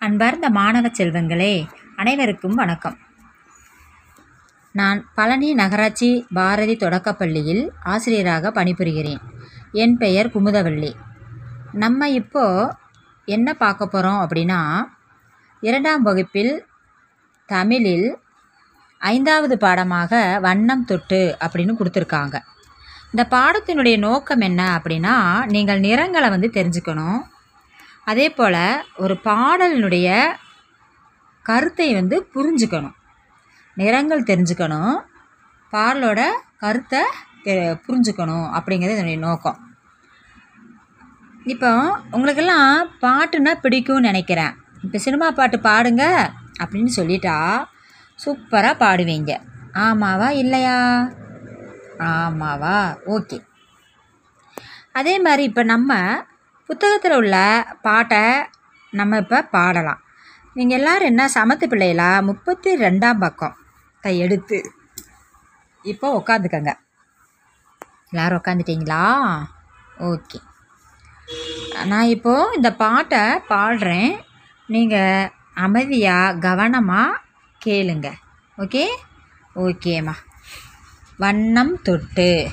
அன்பார்ந்த மாணவ செல்வங்களே அனைவருக்கும் வணக்கம். நான் பழனி நகராட்சி பாரதி தொடக்கப்பள்ளியில் ஆசிரியராக பணிபுரிகிறேன். என் பெயர் குமுதவள்ளி. நம்ம இப்போ என்ன பார்க்க போகிறோம் அப்படின்னா இரண்டாம் வகுப்பில் தமிழில் ஐந்தாவது பாடமாக வண்ணம் தொட்டு அப்படின்னு கொடுத்துருக்காங்க. இந்த பாடத்தினுடைய நோக்கம் என்ன அப்படின்னா நீங்கள் நிறங்களை வந்து தெரிஞ்சுக்கணும். அதே போல் ஒரு பாடலினுடைய கருத்தை வந்து புரிஞ்சுக்கணும். நிறங்கள் தெரிஞ்சுக்கணும். பாடலோட கருத்தை தெ- புரிஞ்சுக்கணும் அப்படிங்கிறது என்னுடைய நோக்கம். இப்போ உங்களுக்கெல்லாம் பாட்டுன்னா பிடிக்கும்னு நினைக்கிறேன். இப்போ சினிமா பாட்டு பாடுங்க அப்படின்னு சொல்லிட்டா சூப்பராக பாடுவீங்க. ஆமாவா இல்லையா? ஆமாவா? ஓகே. அதே மாதிரி இப்போ நம்ம புத்தகத்தில் உள்ள பாட்டை நம்ம இப்போ பாடலாம். நீங்கள் எல்லோரும் என்ன சமத்து பிள்ளைகளா? முப்பத்தி ரெண்டாம் பக்கம். தை எடுத்து. இப்போ உக்காந்துக்கங்க. எல்லோரும் உக்காந்துட்டீங்களா? ஓகே. நான் இப்போது இந்த பாட்டை பாடுறேன். நீங்கள் அமைதியாக கவனமாக கேளுங்க. ஓகே? ஓகேம்மா. வண்ணம் தொட்டு.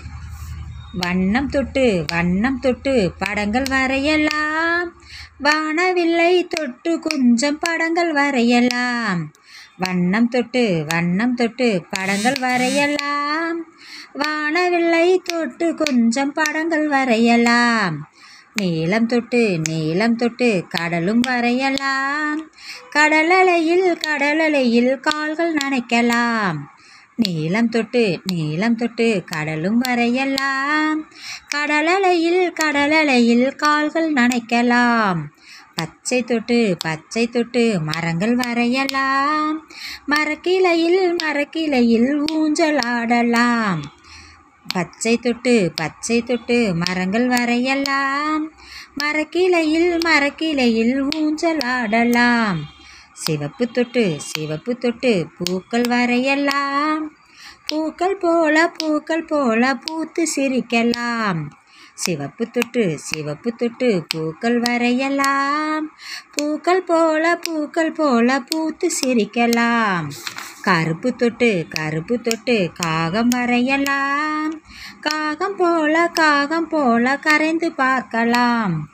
வண்ணம் தொட்டு வண்ணம் தொட்டு படங்கள் வரையலாம். வானவில்லை தொட்டு கொஞ்சம் படங்கள் வரையலாம். வண்ணம் தொட்டு வண்ணம் தொட்டு படங்கள் வரையலாம். வானவில்லை தொட்டு கொஞ்சம் படங்கள் வரையலாம். நீளம் தொட்டு நீளம் தொட்டு கடலும் வரையலாம். கடலலையில் கடலலையில் கால்கள் நனைக்கலாம். நீளம் தொட்டு நீளம் தொட்டு கடலும் வரையலாம். கடலலையில் கடலலையில் கால்கள் நனைக்கலாம். பச்சை தொட்டு பச்சை தொட்டு மரங்கள் வரையலாம். மரக்கிளையில் மரக்கிளையில் ஊஞ்சல் ஆடலாம். பச்சை தொட்டு பச்சை தொட்டு மரங்கள் வரையலாம். மரக்கிளையில் மரக்கிளையில் ஊஞ்சல் ஆடலாம். சிவப்பு தொட்டு சிவப்பு தொட்டு பூக்கள் வரையலாம். பூக்கள் போல பூக்கள் போல பூத்து சிரிக்கலாம். சிவப்பு தொட்டு சிவப்பு தொட்டு பூக்கள் வரையலாம். பூக்கள் போல பூக்கள் போல பூத்து சிரிக்கலாம். கருப்பு தொட்டு கருப்பு தொட்டு காகம் வரையலாம். காகம் போல காகம் போல கரைந்து பார்க்கலாம்.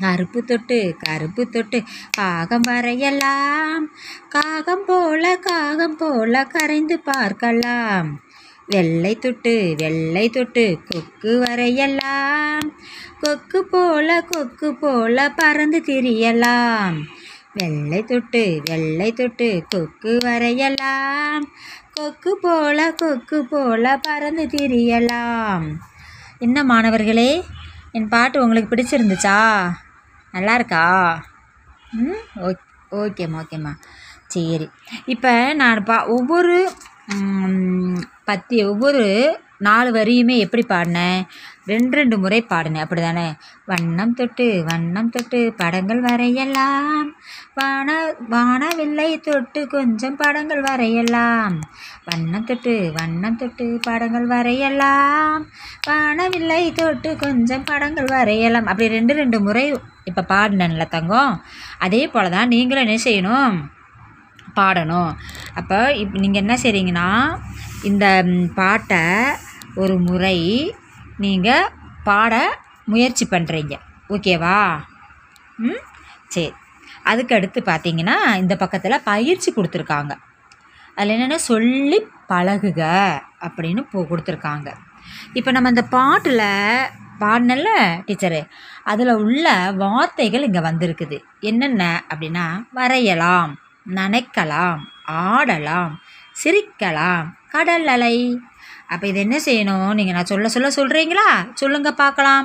கருப்பு தொட்டு கருப்பு தொட்டு காகம் வரையலாம். காகம் போல காகம் போல கரைந்து பார்க்கலாம். வெள்ளை தொட்டு வெள்ளை தொட்டு கொக்கு வரையலாம். கொக்கு போல கொக்கு போல பறந்து திரியலாம். வெள்ளை தொட்டு வெள்ளை தொட்டு கொக்கு வரையலாம். கொக்கு போல கொக்கு போல பறந்து திரியலாம். என்ன மாணவர்களே என் பாட்டு உங்களுக்கு பிடிச்சிருந்துச்சா? நல்லா இருக்கா ம் ஓக் ஓகேம்மா ஓகேம்மா. சரி. இப்போ நான் பா ஒவ்வொரு பத்தி ஒவ்வொரு நாலு வரியுமே எப்படி பாடினேன் ரெண்டு ரெண்டு முறை பாடினேன் அப்படி தானே வண்ணம் தொட்டு வண்ணம் தொட்டு படங்கள் வரையலாம். வான வானவில்லை தொட்டு கொஞ்சம் படங்கள் வரையலாம். வண்ணம் தொட்டு வண்ணம் தொட்டு படங்கள் வரையலாம். வானவில்லை தொட்டு கொஞ்சம் படங்கள் வரையலாம். அப்படி ரெண்டு ரெண்டு முறை இப்போ பாடினேன்ல தங்கம். அதே போல் தான் நீங்களும் என்ன செய்யணும்? பாடணும். அப்போ இப் நீங்கள் என்ன செய்கிறீங்கன்னா இந்த பாட்டை ஒரு முறை நீங்கள் பாட முயற்சி பண்ணுறீங்க ஓகேவா? ம்? சரி. அதுக்கடுத்து பார்த்தீங்கன்னா இந்த பக்கத்தில் பயிற்சி கொடுத்துருக்காங்க. அதில் என்னென்னா சொல்லி பழகுக அப்படின்னு போ கொடுத்துருக்காங்க. இப்போ நம்ம இந்த பாட்டில் பாடினல டீச்சரு? அதில் உள்ள வார்த்தைகள் இங்கே வந்திருக்குது. என்னென்ன அப்படின்னா வரையலாம் நனைக்கலாம் ஆடலாம் சிரிக்கலாம் கடல் அலை அப்போ இது என்ன செய்யணும்? நீங்கள் நான் சொல்ல சொல்ல சொல்கிறீங்களா சொல்லுங்க பார்க்கலாம்.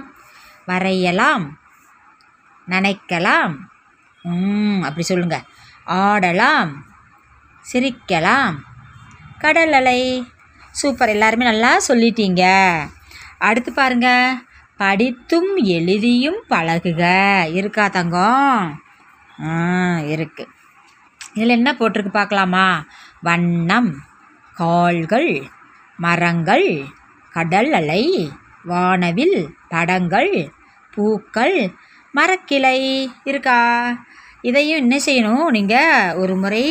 வரையலாம். நினைக்கலாம். ம் அப்படி சொல்லுங்க. ஆடலாம். சிரிக்கலாம். கடல் அலை சூப்பர். எல்லாருமே நல்லா சொல்லிட்டீங்க. அடுத்து பாருங்க. படித்தும் எழுதியும் பழகுக. இருக்கா தங்கம்? ஆ இருக்கு. இதில் என்ன போட்டிருக்கு பார்க்கலாமா? வண்ணம். கால்கள். மரங்கள் கடல் அலை வானவில் படங்கள் பூக்கள் மரக்கிளை இருக்கா? இதையும் என்ன செய்யணும்? நீங்கள் ஒரு முறை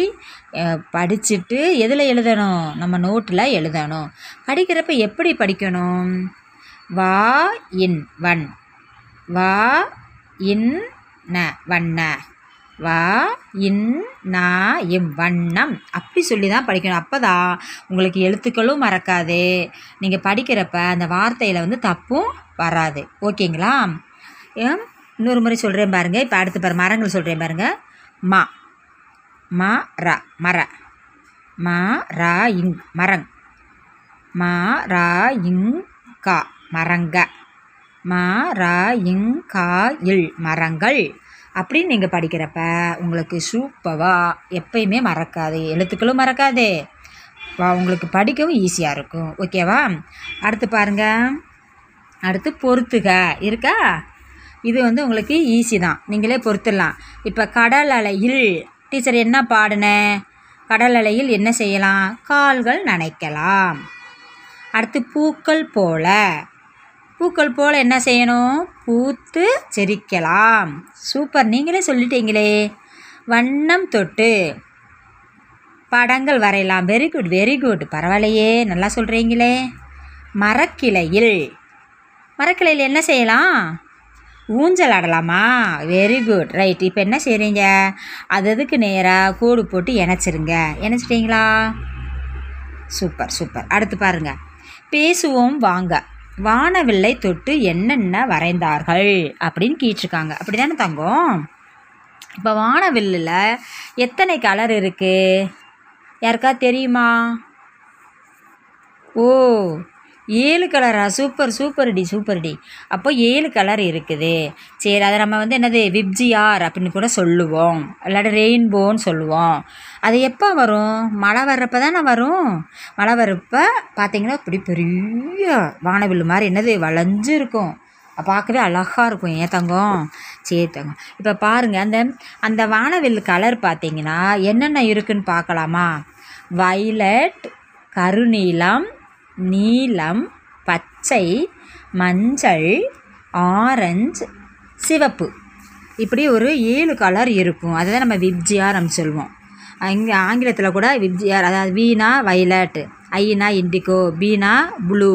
படிச்சுட்டு எதில் எழுதணும்? நம்ம நோட்டில் எழுதணும். படிக்கிறப்ப எப்படி படிக்கணும்? வா இன் வன் வா இன் ந வண்ண. வா இன் நா இம் வண்ணம். அப்படி சொல்லி தான் படிக்கணும். அப்போ தான் உங்களுக்கு எழுத்துக்களும் மறக்காது. நீங்கள் படிக்கிறப்ப அந்த வார்த்தையில் வந்து தப்பும் வராது. ஓகேங்களா? ஏன்? இன்னொரு முறை சொல்கிறேன் பாருங்கள் இப்போ அடுத்து பாரு மரங்கள் சொல்கிறேன் பாருங்கள் மா. மா ர மர. மா ரா இங் மரங். மா ரா இங் கா மரங்க. மா ரா இங் கா இல் மரங்கள். அப்படின்னு நீங்கள் படிக்கிறப்ப உங்களுக்கு சூப்பராக எப்பயுமே மறக்காது எழுத்துக்களும் மறக்காது. வா உங்களுக்கு படிக்கவும் ஈஸியாக இருக்கும். ஓகேவா அடுத்து பாருங்கள் அடுத்து பொறுத்துக. இருக்கா? இது வந்து உங்களுக்கு ஈஸி தான். நீங்களே பொறுத்துடலாம். இப்போ கடல் அலையில் டீச்சர் என்ன பாடின? கடல் அலையில் என்ன செய்யலாம்? கால்கள் நனைக்கலாம். அடுத்து பூக்கள் போல. பூக்கள் போல் என்ன செய்யணும்? பூத்து செரிக்கலாம். சூப்பர். நீங்களே சொல்லிட்டீங்களே. வண்ணம் தொட்டு. படங்கள் வரையலாம். வெரி குட் வெரி குட் பரவாயில்லையே. நல்லா சொல்கிறீங்களே மரக்கிளையில். மரக்கிளையில் என்ன செய்யலாம்? ஊஞ்சல் ஆடலாமா? வெரி குட் ரைட் இப்போ என்ன செய்கிறீங்க அது அதுக்கு நேராக கூடு போட்டு இணைச்சிருங்க. இணைச்சிட்டிங்களா? Super super. அடுத்து பாருங்கள் பேசுவோம் வாங்க. வானவில்லை தொட்டு என்னென்ன வரைந்தார்கள்? அப்படின்னு கேட்டிருக்காங்க. அப்படி தானே தங்கம்? இப்போ வானவில்லில் எத்தனை கலர் இருக்குது யாருக்கா தெரியுமா? ஓ ஏழு கலரா? சூப்பர் சூப்பர் டி சூப்பர் டி. அப்போ ஏழு கலர் இருக்குது. சரி அதை நம்ம வந்து என்னது விப்ஜிஆர் அப்படின்னு கூட சொல்லுவோம். இல்லாட்டி ரெயின்போன்னு சொல்லுவோம். அது எப்போ வரும்? மழை வர்றப்ப தானே வரும். மழை வர்றப்ப பார்த்தீங்கன்னா இப்படி பெரிய வானவில் மாதிரி என்னது வளைஞ்சு இருக்கும். பார்க்கவே அழகாக இருக்கும். ஏன் தங்கம்? சரி தங்கம். இப்போ பாருங்கள் அந்த அந்த வானவில் கலர் பார்த்தீங்கன்னா என்னென்ன இருக்குன்னு பார்க்கலாமா? வைலட் கருநீலம் நீலம் பச்சை மஞ்சள் ஆரஞ்சு சிவப்பு. இப்படி ஒரு ஏழு கலர் இருக்கும். அதை தான் நம்ம விப்ஜிஆர் நம்ம சொல்லுவோம் இங்கே ஆங்கிலத்தில் கூட விப்ஜிஆர் அதாவது வீணா வைலட் ஐனா இண்டிகோ பீனா ப்ளூ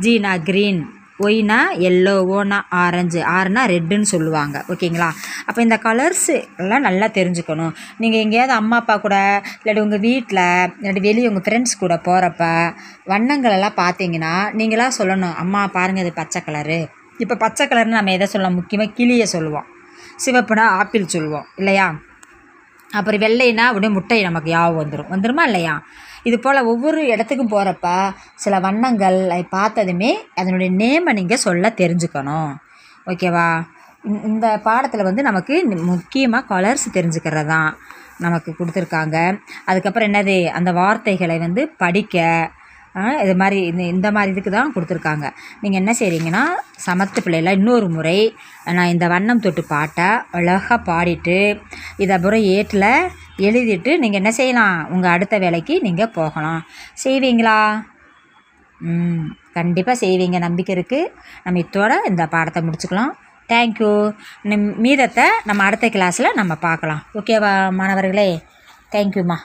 ஜீனா க்ரீன் ஒய்னா எல்லோ ஓனா ஆரஞ்சு ஆறுனா ரெட்டுன்னு சொல்லுவாங்க. ஓகேங்களா? அப்போ இந்த கலர்ஸ் எல்லாம் நல்லா தெரிஞ்சுக்கணும். நீங்கள் எங்கேயாவது அம்மா அப்பா கூட இல்லாட்டி உங்கள் வீட்டில் இல்லாட்டி வெளியே உங்கள் ஃப்ரெண்ட்ஸ் கூட போகிறப்ப வண்ணங்கள் எல்லாம் பார்த்தீங்கன்னா நீங்களாக சொல்லணும் அம்மா பாருங்கள் இது பச்சை கலரு இப்போ பச்சை கலர்னு நம்ம எதை சொல்லலாம்? முக்கியமாக கிளியை சொல்லுவோம். சிவப்புனா ஆப்பிள் சொல்லுவோம். இல்லையா? அப்புறம் வெள்ளைனா அப்படியே முட்டை நமக்கு யாவும் வந்துடும் வந்துருமா இல்லையா? இது போல் ஒவ்வொரு இடத்துக்கும் போகிறப்ப சில வண்ணங்கள் அதை பார்த்ததுமே அதனுடைய நேமை நீங்கள் சொல்ல தெரிஞ்சுக்கணும். ஓகேவா? இந்த- இந்த பாடத்தில் வந்து நமக்கு முக்கியமாக கலர்ஸ் தெரிஞ்சுக்கிறது தான் நமக்கு கொடுத்துருக்காங்க. அதுக்கப்புறம் என்னது? அந்த வார்த்தைகளை வந்து படிக்க இது மாதிரி இந்த இந்த மாதிரி இதுக்கு தான் கொடுத்துருக்காங்க. நீங்கள் என்ன செய்கிறீங்கன்னா சமத்து பிள்ளையில் இன்னொரு முறை நான் இந்த வண்ணம் தொட்டு பாட்டை அழகாக பாடிட்டு இதை அப்புறம் ஏட்டில் எழுதிட்டு நீங்கள் என்ன செய்யலாம்? உங்கள் அடுத்த வேலைக்கு நீங்கள் போகலாம். செய்வீங்களா? ம் கண்டிப்பாக செய்வீங்க. நம்பிக்கை இருக்குது நம்ம இத்தோட இந்த பாடத்தை முடிச்சுக்கலாம். தேங்க்யூ மீதத்தை நம்ம அடுத்த கிளாஸில் நம்ம பார்க்கலாம். ஓகேவா மாணவர்களே? தேங்க்யூம்மா